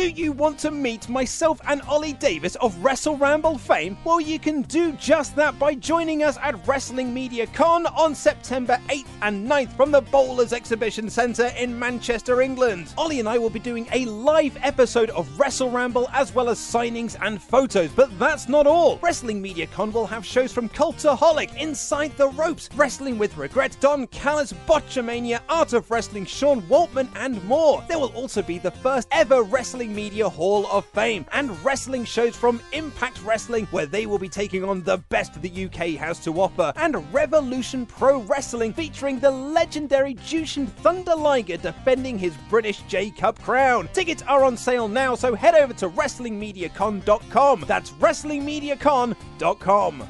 Do you want to meet myself and Ollie Davis of Wrestle Ramble fame? Well, you can do just that by joining us at Wrestling Media Con on September 8th and 9th from the Bowlers Exhibition Centre in Manchester, England. Ollie and I will be doing a live episode of Wrestle Ramble as well as signings and photos, but that's not all. Wrestling Media Con will have shows from Cultaholic, Inside the Ropes, Wrestling with Regret, Don Callis, Botchamania, Art of Wrestling, Sean Waltman, and more. There will also be the first ever Wrestling Media Hall of Fame and wrestling shows from Impact Wrestling, where they will be taking on the best the UK has to offer, and Revolution Pro Wrestling, featuring the legendary Jushin Thunder Liger defending his British J Cup crown. Tickets are on sale now, so head over to WrestlingMediaCon.com. That's WrestlingMediaCon.com.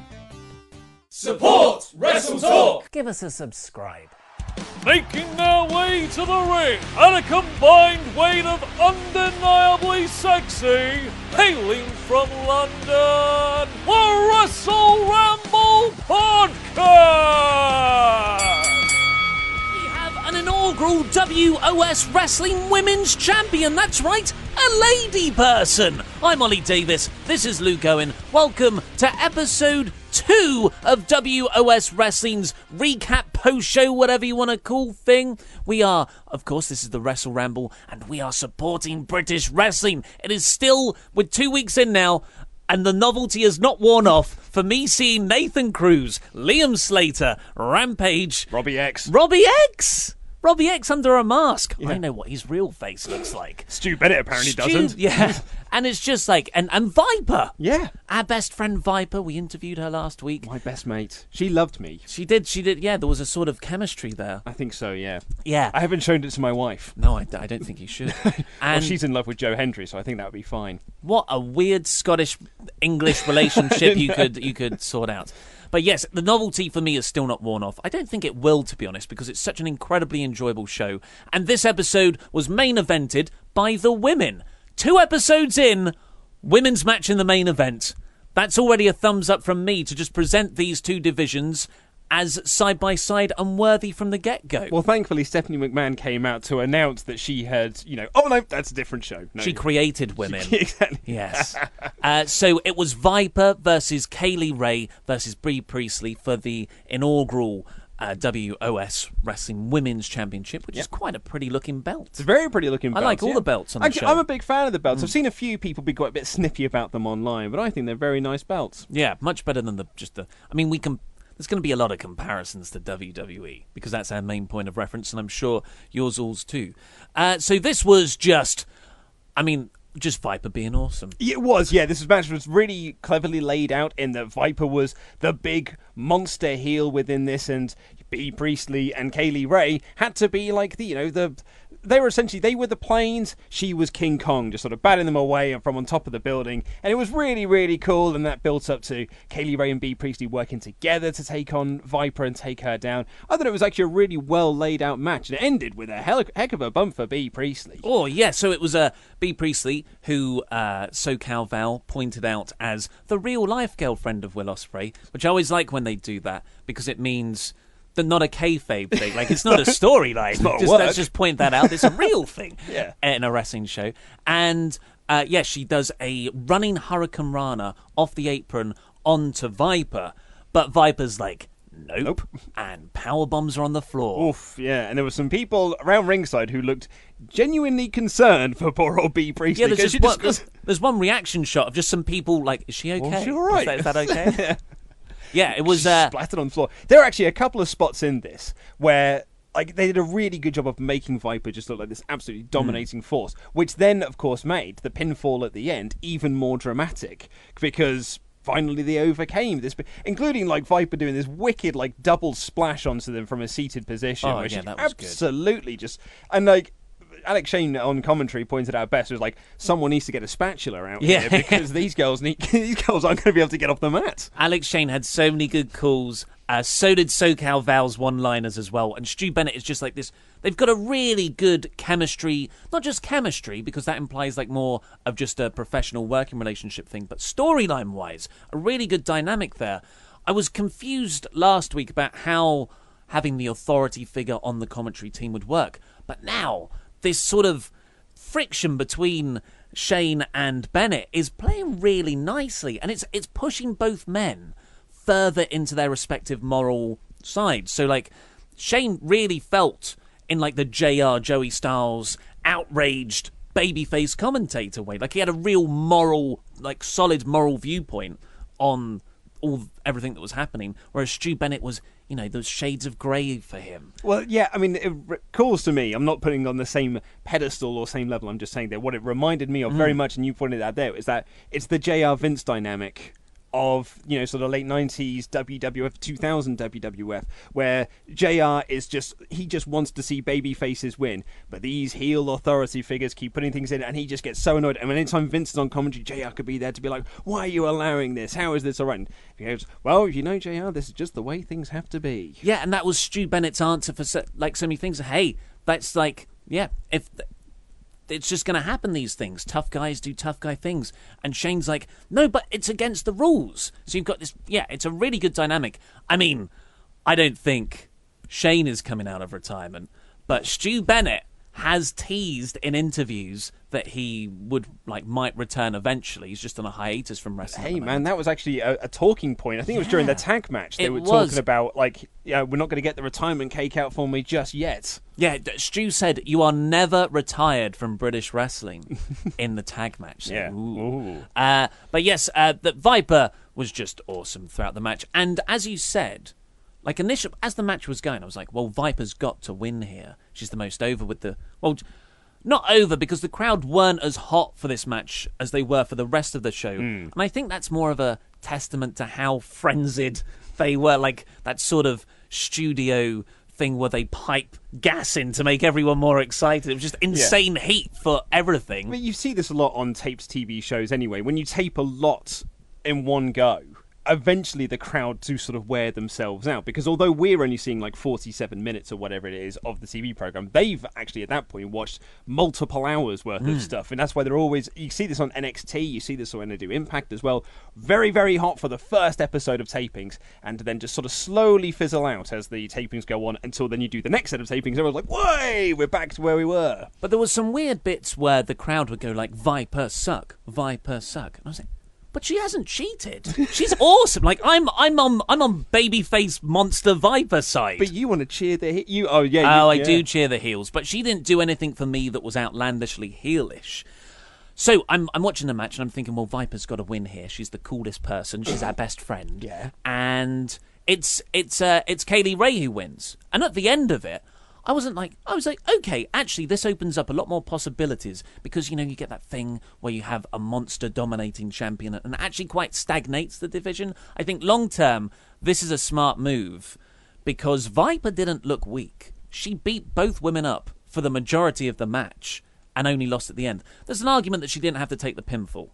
Support Wrestle Talk! Give us a subscribe. Making their way to the ring at a combined weight of undeniably sexy, hailing from London, the Wrestle Ramble Podcast! We have an inaugural WOS Wrestling Women's Champion. That's right, a lady person. I'm Ollie Davis. This is Luke Owen. Welcome to episode two of WOS Wrestling's recap post show, whatever you want to call thing. We are, of course, this is the Wrestle Ramble, and we are supporting British wrestling. It is still, with two weeks in now, and the novelty has not worn off for me seeing Nathan Cruz, Liam Slater, Rampage, Robbie X. Robbie X. Robbie X under a mask. I know what his real face looks like. Stu Bennett apparently Stu- doesn't. Yeah. and it's just like, and, and Viper. Yeah. Our best friend Viper, we interviewed her last week. My best mate. She loved me. She did, she did, yeah, there was a sort of chemistry there. I think so, yeah. Yeah. I haven't shown it to my wife. no, I, I don't think you should. well, she's in love with Joe Hendry, so I think that would be fine. what a weird Scottish English relationship you could you could sort out. But yes, the novelty for me is still not worn off. I don't think it will, to be honest, because it's such an incredibly enjoyable show. And this episode was main evented by the women. Two episodes in, women's match in the main event. That's already a thumbs up from me to just present these two divisions as side by side and worthy from the get go. Well, thankfully, Stephanie McMahon came out to announce that she had, you know, oh no, that's a different show. No, she created women. exactly. Yes. uh, so it was Viper versus Kaylee Ray versus Bree Priestley for the inaugural uh, WOS Wrestling Women's Championship, which is quite a pretty looking belt. It's a very pretty looking belt. I like all yeah. the belts on the Actually, show. Mm. I'm a big fan of the belts. I've seen a few people be quite a bit snippy about them online, but I think they're very nice belts. Yeah, much better than the just the. I mean, we can. There's going to be a lot of comparisons to WWE because that's our main point of reference, and I'm sure yours all's too. Uh, so this was just, I mean, just Viper being awesome. It was, yeah. This match was really cleverly laid out in that Viper was the big monster heel within this, and Bea Priestley and Kaylee Ray had to be like the, you know, the. They were essentially they were the planes. She was King Kong, just sort of batting them away from on top of the building, and it was really really cool. And that built up to Kaylee Ray and Bea Priestley working together to take on Viper and take her down. I thought it was actually a really well laid out match, and it ended with a hell, heck of a bump for Bea Priestley. Oh yeah, so it was uh, Bea Priestley who uh, SoCal Val pointed out as the real life girlfriend of Will Ospreay, which I always like when they do that because it means that not a kayfabe thing. Like it's not a storyline. just, work. let's just point that out. It's a real thing Yeah. in a wrestling show. And uh, yeah, she does a running hurricanrana off the apron onto Viper, but Viper's like, nope, Nope. and power bombs are on the floor. Oof, yeah, and there were some people around ringside who looked genuinely concerned for poor old Bea Priestley. Yeah, there's just one, there's, there's one reaction shot of just some people like, is she okay? Well, she all right? Is that, is that okay? yeah, it was. Uh, splattered on the floor. There are actually a couple of spots in this where like they did a really good job of making Viper just look like this absolutely dominating force, which then of course made the pinfall at the end even more dramatic because finally they overcame this including like Viper doing this wicked like double splash onto them from a seated position Oh, which yeah, was good. absolutely just and like Alex Shane on commentary pointed out best was like someone needs to get a spatula out Yeah. here because these girls need these girls aren't going to be able to get off the mat. Alex Shane had so many good calls. Uh, so did SoCal Val's one-liners as well. And Stu Bennett is just like this. They've got a really good chemistry, not just chemistry, because that implies like more of just a professional working relationship thing, but storyline-wise, a really good dynamic there. I was confused last week about how having the authority figure on the commentary team would work, but now this sort of friction between Shane and Bennett is playing really nicely, and it's it's pushing both men further into their respective moral sides. So like Shane really felt in like the JR Joey Styles outraged babyface commentator way. Like he had a real moral, like solid moral viewpoint on all everything that was happening, whereas Stu Bennett was, you know, those shades of grey for him. Well, yeah, I mean, it recalls to me. I'm not putting on the same pedestal or same level. I'm just saying that what it reminded me of mm. very much, and you pointed out there, is that it's the JR Vince dynamic of you know sort of late 90s WWF 2000 WWF where JR is just he just wants to see baby faces win. But these heel authority figures keep putting things in and he just gets so annoyed. And anytime Vince is on commentary JR could be there to be like why are you allowing this? How is this alright he goes well you know JR this is just the way things have to be. Yeah, and that was Stu Bennett's answer for so, like so many things. Hey, that's like yeah, if it's just going to happen. These things, tough guys do tough guy things, and Shane's like, no, but it's against the rules. So you've got this. Yeah, it's a really good dynamic. I mean, I don't think Shane is coming out of retirement, but Stu Bennett has teased in interviews that he would like might return eventually. He's just on a hiatus from wrestling. Hey man, that was actually a, a talking point. I think it was during the tag match. They It were was. talking about like, yeah, we're not going to get the retirement cake out for me just yet. Yeah, Stu said you are never retired from British wrestling in the tag match. So, Yeah. ooh. Ooh. Uh, but yes, uh, the Viper was just awesome throughout the match, and as you said, like initial as the match was going, I was like, well, Viper's got to win here. She's the most over with the well. Not over because the crowd weren't as hot for this match as they were for the rest of the show. Hmm. And I think that's more of a testament to how frenzied they were. Like that sort of studio thing where they pipe gas in to make everyone more excited. It was just insane heat for everything. I mean, you see this a lot on taped TV shows anyway. When you tape a lot in one go, eventually the crowd do sort of wear themselves out because although we're only seeing like 47 minutes or whatever it is of the TV program, they've actually at that point watched multiple hours worth Hmm. of stuff, and that's why they're always. You see this on NXT, you see this when they do Impact as well. Very, very hot for the first episode of tapings, and then just sort of slowly fizzle out as the tapings go on until then you do the next set of tapings. Everyone's like, "Way, we're back to where we were." But there was some weird bits where the crowd would go like, "Viper suck, Viper suck," and I was like, "But she hasn't cheated. She's awesome. Like I'm, I'm on, I'm on babyface monster Viper side." But you want to cheer the he- you? Oh yeah. you- oh, I yeah. do cheer the heels, but she didn't do anything for me that was outlandishly heelish. So I'm I'm watching the match and I'm thinking, well, Viper's got to win here. She's the coolest person. She's our best friend. Yeah. And it's it's uh it's Kaylee Ray who wins. And at the end of it, I wasn't like I was like, okay, actually this opens up a lot more possibilities because you know you get that thing where you have a monster dominating champion and actually quite stagnates the division. I think long term this is a smart move because Viper didn't look weak. She beat both women up for the majority of the match and only lost at the end. There's an argument that she didn't have to take the pinfall.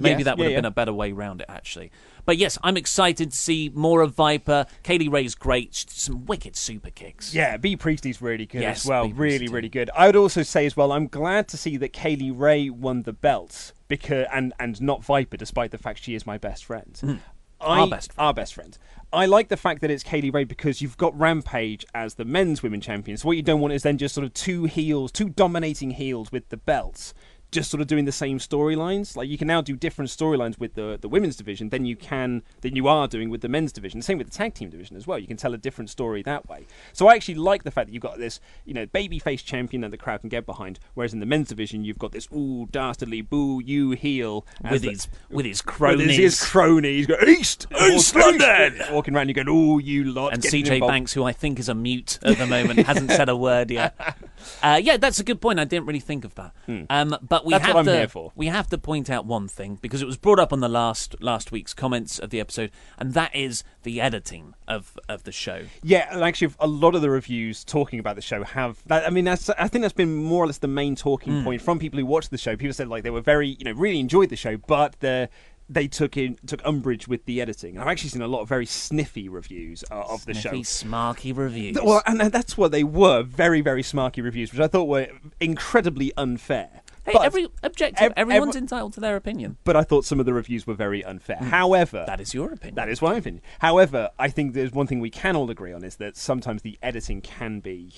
Maybe Yes, that would yeah, have been a better way round it, actually. But yes, I'm excited to see more of Viper. Kaylee Ray's great. She did Some wicked super kicks. Yeah, Bea Priestley's really good Yes, as well. Bea really, Priestley. really good. I would also say as well, I'm glad to see that Kaylee Ray won the belt because and and not Viper, despite the fact she is my best friend. I, Hmm. Our best friend. Our best friend. I like the fact that it's Kaylee Ray because you've got Rampage as the men's women champion. So what you don't want is then just sort of two heels, two dominating heels with the belts just sort of doing the same storylines. Like you can now do different storylines with the the women's division than you can than you are doing with the men's division. Same with the tag team division as well. You can tell a different story that way. So I actually like the fact that you've got this, you know, babyface champion that the crowd can get behind. Whereas in the men's division, you've got this ooh dastardly boo you heel with the- his with his with cronies. his, his crony. He's got East, East London! walking around. You going, oh, you lot. and CJ involved." Banks, who I think is a mute at the moment, hasn't said a word yet. Uh, yeah, that's a good point. I didn't really think of that. Um, but we Hmm. That's have what I'm to here for. we have to point out one thing because it was brought up on the last last week's comments of the episode, and that is the editing of of the show. Yeah, and actually, a lot of the reviews talking about the show have. That, I mean, that's. I think that's been more or less the main talking Hmm. point from people who watched the show. People said like they were very, you know, really enjoyed the show, but the they took in took umbrage with the editing. I've actually seen a lot of very sniffy reviews uh, of the show. Sniffy, smarky reviews. Well, and that's what they were very, very smarky reviews, which I thought were incredibly unfair. Hey, but, every objective, ev- everyone's every- entitled to their opinion. but I thought some of the reviews were very unfair. However, Hmm. That is your opinion. That is my opinion. However, I think there's one thing we can all agree on is that sometimes the editing can be.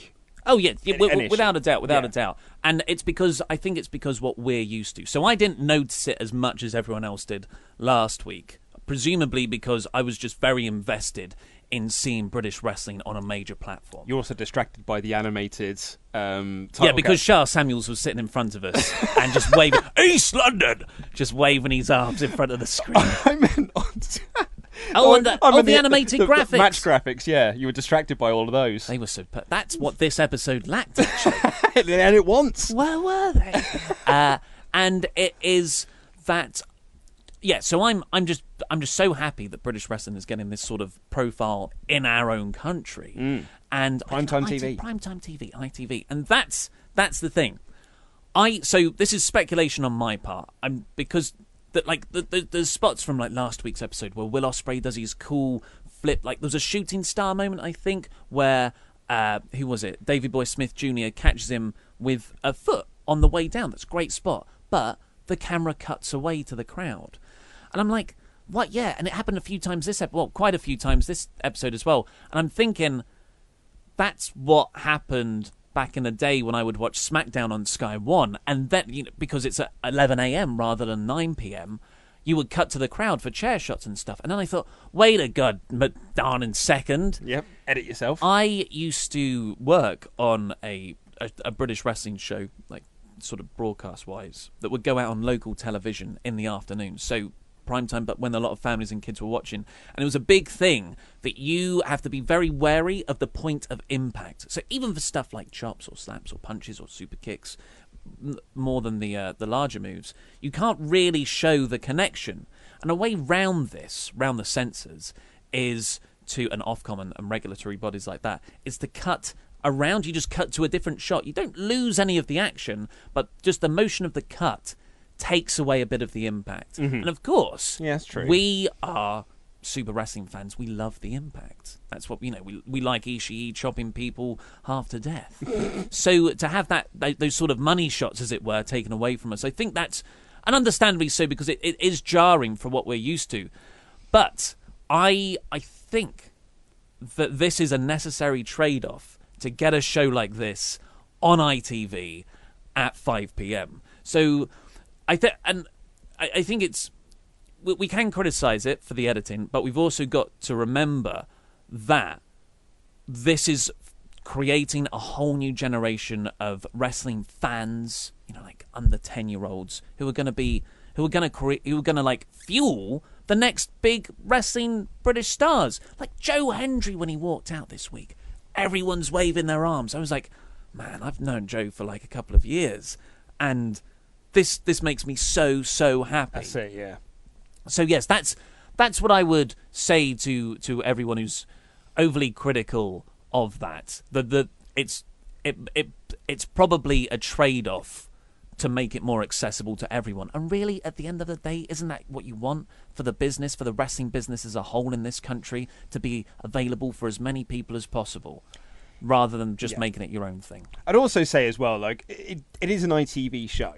Oh yeah, yeah, An- wi- an wi- without a doubt, without Yeah. a doubt. And it's because I think it's because what we're used to. So I didn't notice it as much as everyone else did last week. Presumably because I was just very invested in seeing British wrestling on a major platform. You're also distracted by the animated. Um, yeah, because. Charles Samuels was sitting in front of us and just waving East London, just waving his arms in front of the screen. I meant on. Oh, and the- oh, meant the animated graphics. match graphics. Yeah, you were distracted by all of those, They were so. Per- That's what this episode lacked. Actually. and it wants. Where were they? uh, and it is that. Yeah, so I'm I'm just I'm just so happy that British wrestling is getting this sort of profile in our own country, and Primetime TV. primetime TV, ITV, and that's that's the thing. I so this is speculation on my part. I'm because that like the, the the spots from like last week's episode where Will Ospreay does his cool flip. Like there was a shooting star moment I think where uh who was it? Davy Boy Smith Jr. catches him with a foot on the way down. That's a great spot, but the camera cuts away to the crowd, and I'm like, what? Yeah, and it happened a few times this ep- well, quite a few times this episode as well. And I'm thinking that's what happened back in the day when I would watch SmackDown on Sky One, and then you know, because it's at 11 a.m. rather than 9 p.m., you would cut to the crowd for chair shots and stuff. And then I thought, wait a god, darn second. Yep, edit yourself. I used to work on a, a a British wrestling show, like sort of broadcast wise, that would go out on local television in the afternoon. So prime time, but when a lot of families and kids were watching, and it was a big thing that you have to be very wary of the point of impact. So even for stuff like chops or slaps or punches or super kicks, m- more than the uh, the larger moves, you can't really show the connection. And a way round this, round the censors, is to an Ofcom and, and regulatory bodies like that, is to cut around. You just cut to a different shot. You don't lose any of the action, but just the motion of the cut takes away a bit of the impact. Mm-hmm. And of course, Yeah, that's true. we are super wrestling fans. We love the impact. That's what you know. We we like Ishii chopping people half to death. so to have that those sort of money shots, as it were, taken away from us, I think that's and understandably so because it, it is jarring for what we're used to. But I I think that this is a necessary trade off to get a show like this on ITV at 5 p.m. So I think, and I, I think it's we, we can criticize it for the editing, but we've also got to remember that this is creating a whole new generation of wrestling fans, you know, like under 10 year olds who are going to be, who are going to create, who are going to like fuel the next big wrestling British stars. Like Joe Hendry when he walked out this week. Everyone's waving their arms. I was like, man, I've known Joe for like a couple of years. And this, this makes me so, so happy That's it. Yeah. so yes, that's that's what I would say to to everyone who's overly critical of that. That the it's it it it's probably a trade off to make it more accessible to everyone. And really, at the end of the day, isn't that what you want for the business, for the wrestling business as a whole in this country, to be available for as many people as possible, rather than just Yeah. making it your own thing? I'd also say as well, like it, it is an ITV show,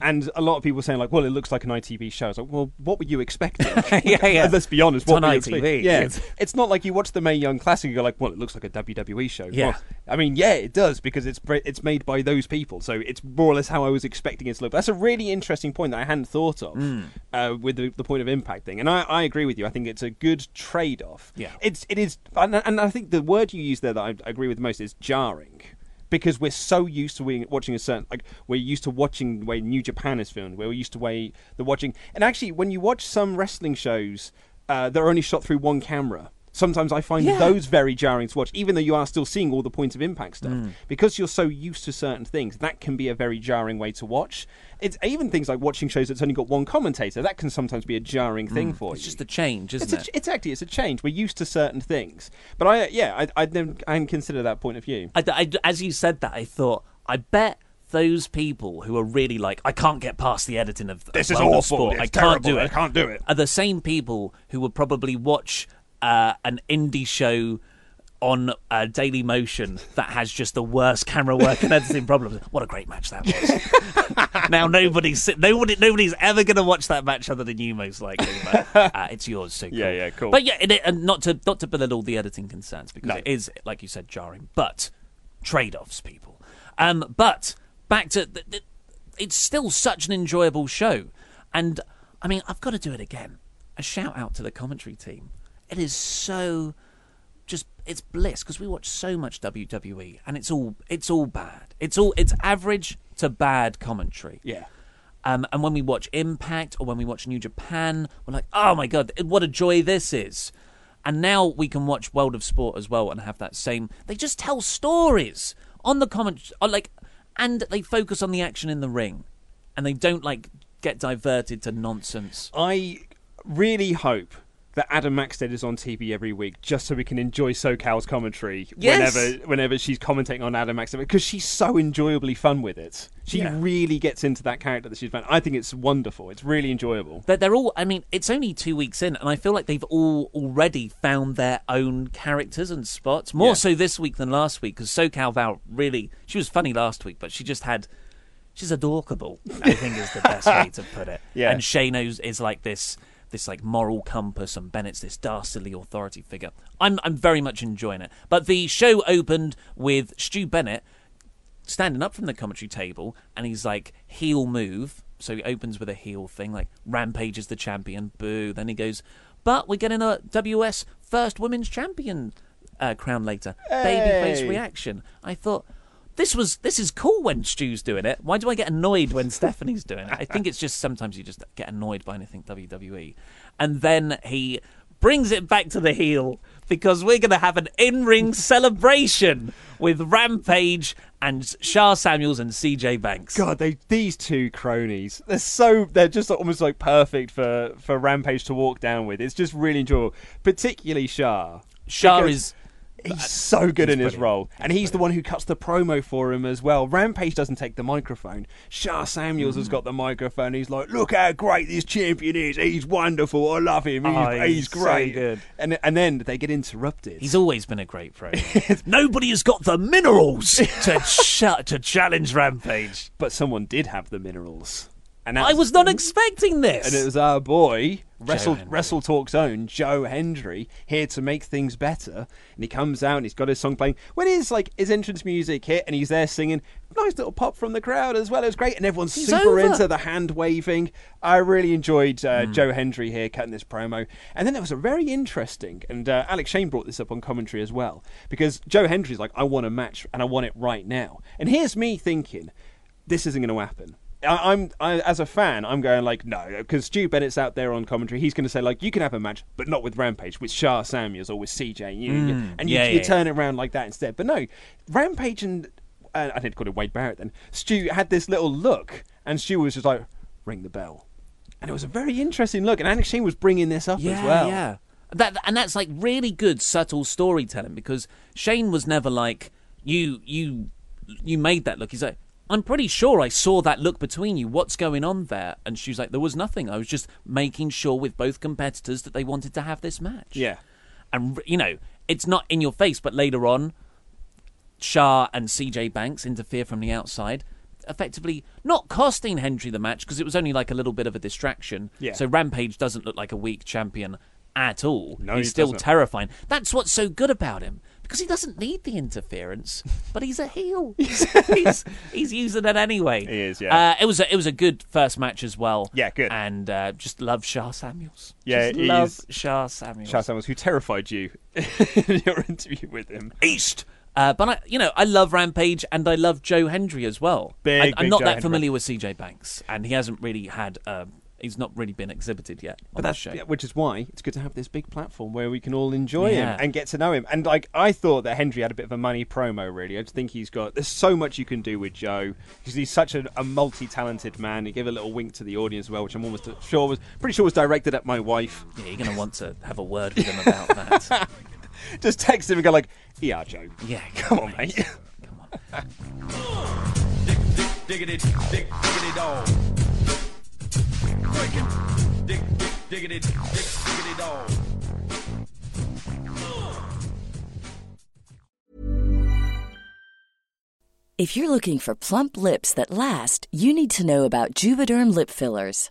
And a lot of people saying like, "Well, it looks like an ITV show." It's like, "Well, what were you expecting?" Yeah, yeah. Let's be honest. It's what on were ITV? Yeah, it's not like you watch the Mae Young Classic and go like, "Well, it looks like a WWE show." Yeah. Well, I mean, yeah, it does because it's it's made by those people, so it's more or less how I was expecting it to look. That's a really interesting point that I hadn't thought of Hmm. uh, with the, the point of impact thing, and I, I agree with you. I think it's a good trade off. Yeah. it's it is, and, and I think the word you use there that I agree with most is jarring because we're so used to watching a certain like we're used to watching the way New Japan is filmed. We're used to way the watching, and actually, when you watch some wrestling shows, uh, they're only shot through one camera. Sometimes I find Yeah. those very jarring to watch, even though you are still seeing all the points of impact stuff. Mm. Because you're so used to certain things, that can be a very jarring way to watch. It's even things like watching shows that's only got one commentator. That can sometimes be a jarring thing for Mm. It's you. just a change, isn't it's, it? a, it's actually it's a change. We're used to certain things, but I yeah I I never I hadn't considered that point of view. I, I- as you said that, I thought, I bet those people who are really like, I can't get past the editing of This of is awful. Sport. I can't terrible. do it. I can't do it. Are the same people who would probably watch uh, an indie show on uh, Dailymotion that has just the worst camera work and editing problems. What a great match that was! now nobody's nobody nobody's ever going to watch that match other than you, most likely. But uh, it's yours, so cool. Yeah, yeah, cool. But yeah, it, and not to not to belittle the editing concerns because No. it is, like you said, jarring. But trade-offs, people. Um, but back to th- th- it's still such an enjoyable show, and I mean, I've got to do it again. A shout out to the commentary team. It is so just it's bliss because we watch so much WWE, and it's all it's all bad. It's all it's average to bad commentary. Yeah. Um, and when we watch Impact or when we watch New Japan, we're like, oh my god, what a joy this is. And now we can watch World of Sport as well and have that same. They just tell stories on the comment, like, and they focus on the action in the ring, and they don't like get diverted to nonsense. I really hope that Adam Maxted is on TV every week just so we can enjoy SoCal's commentary Yes. whenever whenever she's commentating on Adam Maxted because she's so enjoyably fun with it. She Yeah. really gets into that character that she's. I think it's wonderful. It's really enjoyable. They're, they're all. I mean, it's only two weeks in, and I feel like they've all already found their own characters and spots. More Yeah. so this week than last week, because SoCal Val really. She was funny last week, but she just had. She's adorable. I think is the best way to put it. Yeah. And Shano's is like this. This like moral compass, and Bennett's this dastardly authority figure. I'm I'm very much enjoying it. But the show opened with Stu Bennett standing up from the commentary table and he's like heel move so he opens with a heel thing like rampage is the champion boo then he goes but we're getting a ws first women's champion uh, crown later babyface Hey. reaction i thought this was this is cool when Stu's doing it. Why do I get annoyed when Stephanie's doing it? I think it's just sometimes you just get annoyed by anything WWE. And then he brings it back to the heel because we're going to have an in-ring celebration with Rampage and Sha Samuels and CJ Banks. God, they these two cronies. They're so they're just almost like perfect for for Rampage to walk down with. It's just really enjoyable, particularly Sha. Sha Because is He's so good in his brilliant. role, and he's the one who cuts the promo for him as well. Rampage doesn't take the microphone. Sha Samuels Mm. has got the microphone. He's like, "Look how great this champion is. He's wonderful. I love him. He's, Oh, he's he's so great." good. And and then they get interrupted. He's always been a great pro. Nobody has got the minerals to ch- to challenge Rampage. but someone did have the minerals, and I was not expecting this. And it was our boy, Wrestle, Wrestle Talk's own Joe Hendry, here to make things better. And he comes out and he's got his song playing. When his like his entrance music hit and he's there singing, nice little pop from the crowd as well. It was great, and everyone's He's super over. into the hand waving. I really enjoyed uh, Hmm. Joe Hendry here cutting this promo. And then there was a very interesting, and uh, Alex Shane brought this up on commentary as well, because Joe Hendry's like, I want a match and I want it right now. And here's me thinking, this isn't going to happen. I, I'm I, as a fan, I'm going like no, because Stu Bennett's out there on commentary. He's going to say like you can have a match, but not with Rampage, with Sha Samuels or with CJ, and you, you- and you, yeah, you yeah, turn it around like that instead. But no, Rampage and uh, I didn't call it Wade Barrett then. Stu had this little look, and Stu was just like ring the bell, and it was a very interesting look. And Alex Shane was bringing this up yeah, as well. Yeah, that and that's like really good subtle storytelling because Shane was never like you you you made that look. He's like. I'm pretty sure I saw that look between you. What's going on there? And she was like, There was nothing. I was just making sure with both competitors that they wanted to have this match. Yeah. And, you know, it's not in your face, but later on, Sha and CJ Banks interfere from the outside. effectively not costing Hendry the match because it was only like a little bit of a distraction. Yeah. So Rampage doesn't look like a weak champion at all. No, he's he still doesn't. terrifying. That's what's so good about him because he doesn't need the interference, but he's a heel. he's, he's using it anyway. He is, yeah. Uh, it was a, it was a good first match as well. Yeah, good. And uh, just love Sha Samuels. Yeah, just love is- Sha Samuels. Charles Samuels, who terrified you in your interview with him. East. Uh, but I, you know, I love Rampage and I love Joe Hendry as well. Big, I, I'm big not Joe that familiar with CJ Banks, and he hasn't really had. Uh, he's not really been exhibited yet on But that's show. yeah, which is why it's good to have this big platform where we can all enjoy Yeah. him and get to know him. And like I thought that Hendry had a bit of a money promo. Really, I just think he's got. There's so much you can do with Joe because he's such a, a multi-talented man. He gave a little wink to the audience as well, which I'm almost sure was pretty sure was directed at my wife. Yeah, you're going to want to have a word with him about that. Just text him and go like, "Yeah, Joe, Yeah, come on, mate." Come on. Diggity, dig, diggity dog. Diggity, dig, diggity dog. If you're looking for plump lips that last, you need to know about Juvederm lip fillers.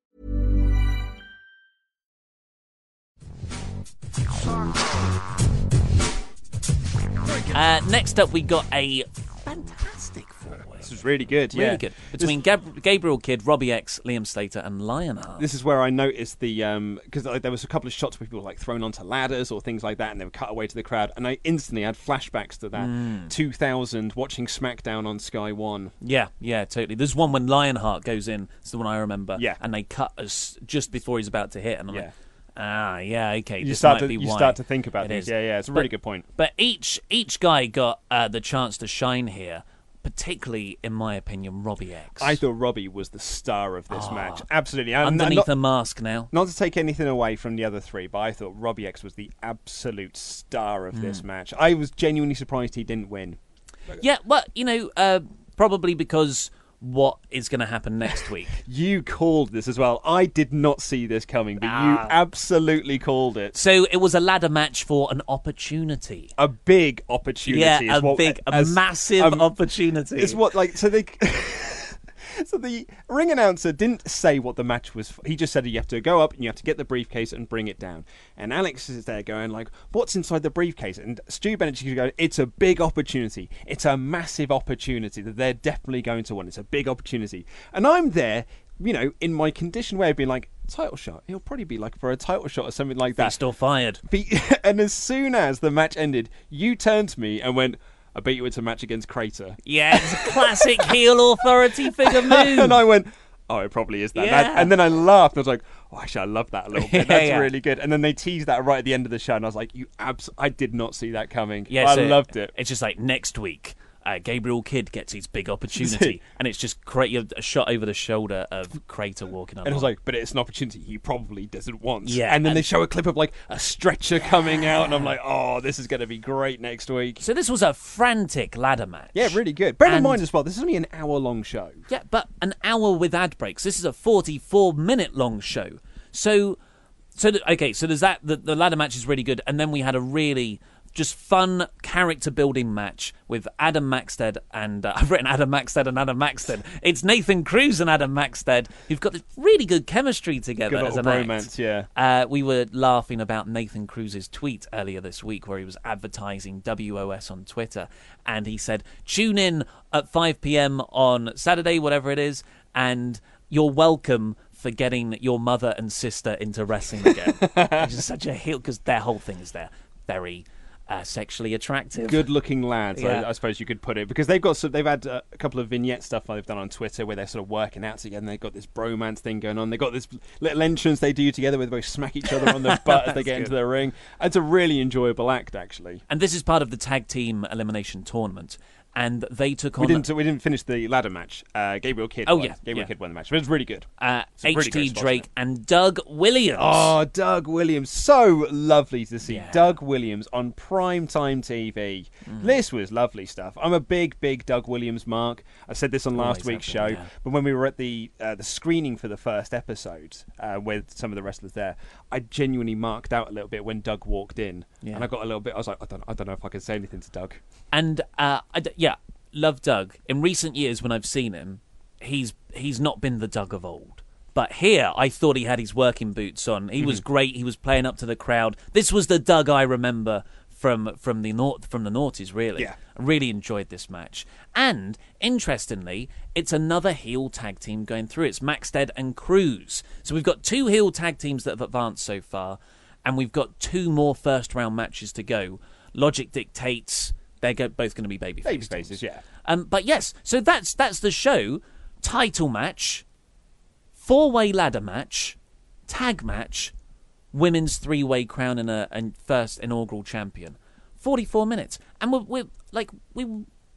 Uh, next up, we got a fantastic four-way. This is really good. Really good. Between Gab- Gabriel Kidd, Robbie X, Liam Slater, and Lionheart. This is where I noticed the because like, there was a couple of shots where people were like thrown onto ladders or things like that, and they were cut away to the crowd, and I instantly had flashbacks to that Mm. 2000 watching SmackDown on Sky One. Yeah, yeah, totally. There's one when Lionheart goes in. It's the one I remember. Yeah. and they cut us just before he's about to hit, and I'm Yeah. like, ah, yeah, okay. You this start might to you why start to think about it things. is. Yeah, yeah, it's a But- really good point. But each each guy got uh, the chance to shine here. Particularly, in my opinion, Robbie X. I thought Robbie was the star of this Ah. match. Absolutely. And- and underneath not, the mask now. not to take anything away from the other three, but I thought Robbie X was the absolute star of Hmm. this match. I was genuinely surprised he didn't win. Yeah, well, you know, uh, probably because what is going to happen next week. You called this as well. I did not see this coming, but you Ah. absolutely called it. So it was a ladder match for an opportunity. A big opportunity. Yeah, a what- big, a as- massive um, opportunity. It's what like so they. so the ring announcer didn't say what the match was. For. He just said you have to go up and you have to get the briefcase and bring it down. And Alex is there going like, "What's inside the briefcase?" And Stu Bennett is going, "It's a big opportunity. It's a massive opportunity that they're definitely going to win. It's a big opportunity." And I'm there, you know, in my conditioned way of being like, "Title shot. It'll probably be like for a title shot or something like that." Still fired. and as soon as the match ended, you turned to me and went. I bet you it's a match against Crater. Yeah, it's a classic heel authority figure move. and I went, oh, it probably is that. Yeah. That- And then I laughed. And I was like, oh, actually, I love that a little bit. Yeah, That's yeah. really good. And then they teased that right at the end of the show, and I was like, you abs- I did not see that coming. Yeah, I so loved it. It's just like next week, uh, Gabriel Kidd gets his big opportunity, and it's just cra- a shot over the shoulder of Crater walking along. And I was like, but it's an opportunity he probably doesn't want. Yeah, And then they show a clip of like a stretcher coming out, and I'm like, oh, this is going to be great next week. so this was a frantic ladder match. Yeah, really good. Bear in mind as well, this is only an hour long show. Yeah, but an hour with ad breaks. This is a 44 minute long show. So, so th- okay, so there's that. The, the ladder match is really good, and then we had a really just fun character building match with Adam Maxted and uh, I've written Adam Maxted and Adam Maxted. It's Nathan Cruz and Adam Maxted who've got this really good chemistry together Good as an bromance, act. yeah. Uh, we were laughing about Nathan Cruz's tweet earlier this week where he was advertising WOS on Twitter and he said, Tune in at 5 p.m. on Saturday, whatever it is, and you're welcome for getting your mother and sister into wrestling again. Which is such a heel because their whole thing is they're very uh, sexually attractive. good-looking lads, Yeah. I, I suppose you could put it, because they've got some, they've had uh, a couple of vignette stuff they've done on Twitter where they're sort of working out together. and They've got this bromance thing going on. They've got this little entrance they do together where they both smack each other on the butt as they get into good. the ring. It's a really enjoyable act, actually. And this is part of the tag team elimination tournament. And they took on. We didn't we didn't finish the ladder match. Uh, Gabriel Kidd. Oh, won. yeah, Gabriel yeah. Kidd won the match. But it was really good. uh, really HT spots Drake and Doug Williams. Oh, Doug Williams. So lovely to see Doug Williams on prime time TV. Mm. This was lovely stuff. I'm a big, big Doug Williams mark. I said this on last Always week's show, yeah. but when we were at the uh, the screening for the first episode uh, with some of the wrestlers there, I genuinely marked out a little bit when Doug walked in, Yeah. and I got a little bit. I was like, I don't, I don't know if I can say anything to Doug. And uh, I d- yeah, love Doug. In recent years, when I've seen him, he's he's not been the Doug of old. But here, I thought he had his working boots on. He was mm-hmm. great. He was playing up to the crowd. This was the Doug I remember from from the nau- from the noughties. Really, Yeah. I really enjoyed this match. And interestingly, it's another heel tag team going through. It's Maxted and Cruz. So we've got two heel tag teams that have advanced so far, and we've got two more first round matches to go. Logic dictates they're go- both going to be baby Baby faces, yeah. Um, but yes, so that's that's the show. Title match, four way ladder match, tag match, women's three way crown and a and first inaugural champion. Forty four minutes, and we're, we're like we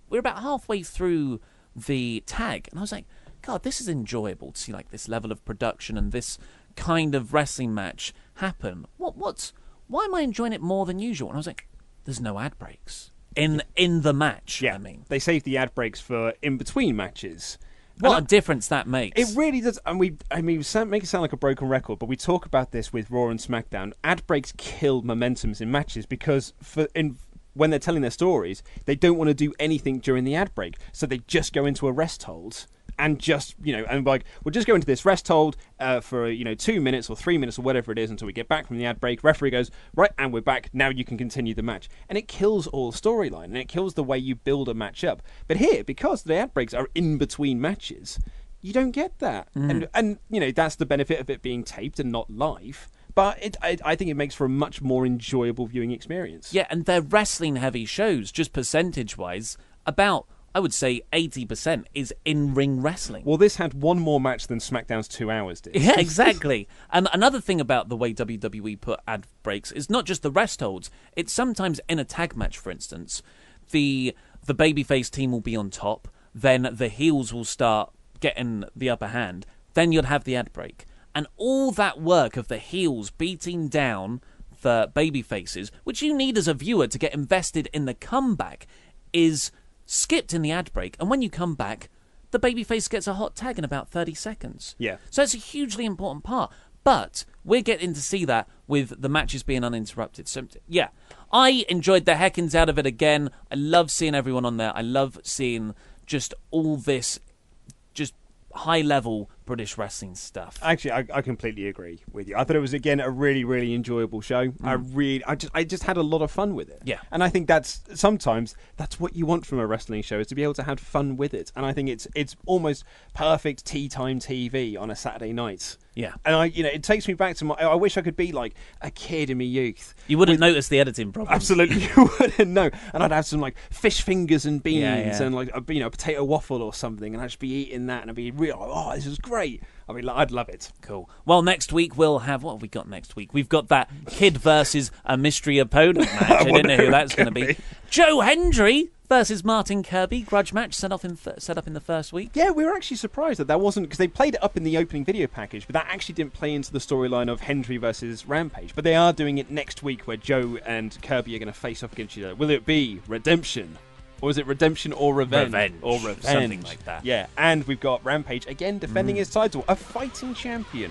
we're about halfway through the tag, and I was like, God, this is enjoyable to see like this level of production and this kind of wrestling match happen. What what's why am I enjoying it more than usual? And I was like, there's no ad breaks in in the match. Yeah, I mean, they saved the ad breaks for in between matches. what And a difference that makes. It really does, and we. I mean, we make it sound like a broken record, but we talk about this with Raw and SmackDown. Ad breaks kill momentums in matches because for in when they're telling their stories, they don't want to do anything during the ad break, so they just go into a rest hold and just you know and like we'll just go into this rest hold uh, for you know two minutes or three minutes or whatever it is until we get back from the ad break. Referee goes right, and we're back. Now you can continue the match, and it kills all storyline and it kills the way you build a match up. But here, because the ad breaks are in between matches, you don't get that, and and you know that's the benefit of it being taped and not live. But it, I, I think it makes for a much more enjoyable viewing experience. yeah, and they're wrestling heavy shows, just percentage wise. About I would say eighty percent is in ring wrestling. Well, this had one more match than SmackDown's two hours did. Yeah, exactly. and another thing about the way WWE put ad breaks is not just the rest holds. It's sometimes in a tag match, for instance, the the babyface team will be on top, then the heels will start getting the upper hand, then you'll have the ad break. And all that work of the heels beating down the baby faces, which you need as a viewer to get invested in the comeback, is skipped in the ad break. And when you come back, the babyface gets a hot tag in about 30 seconds. Yeah. So it's a hugely important part. But we're getting to see that with the matches being uninterrupted. So, yeah, I enjoyed the heckins out of it again. I love seeing everyone on there. I love seeing just all this, just high level British wrestling stuff. Actually, I, I completely agree with you. I thought it was again a really, really enjoyable show. I mm. really, I just, I just had a lot of fun with it. Yeah. and I think that's sometimes that's what you want from a wrestling show is to be able to have fun with it. And I think it's it's almost perfect tea time TV on a Saturday night. Yeah. and I, you know, it takes me back to my. I wish I could be like a kid in my youth. You wouldn't notice the editing problem. Absolutely, you wouldn't know. And I'd have some like fish fingers and beans Yeah, yeah. and like a, you know a potato waffle or something, and I'd just be eating that, and I'd be real. Oh, this is great. I mean, I'd love it. Cool. Well, next week we'll have what have we got next week? We've got that kid versus a mystery opponent match. I didn't know who that's going to be. Joe Hendry versus Martin Kirby. Grudge match set off in th- set up in the first week. Yeah, we were actually surprised that that wasn't because they played it up in the opening video package, but that actually didn't play into the storyline of Hendry versus Rampage. But they are doing it next week, where Joe and Kirby are going to face off against each other. Will it be redemption? Or is it redemption or revenge? Revenge. Or revenge. Something like that. Yeah, and we've got Rampage again defending Mm. his title, a fighting champion.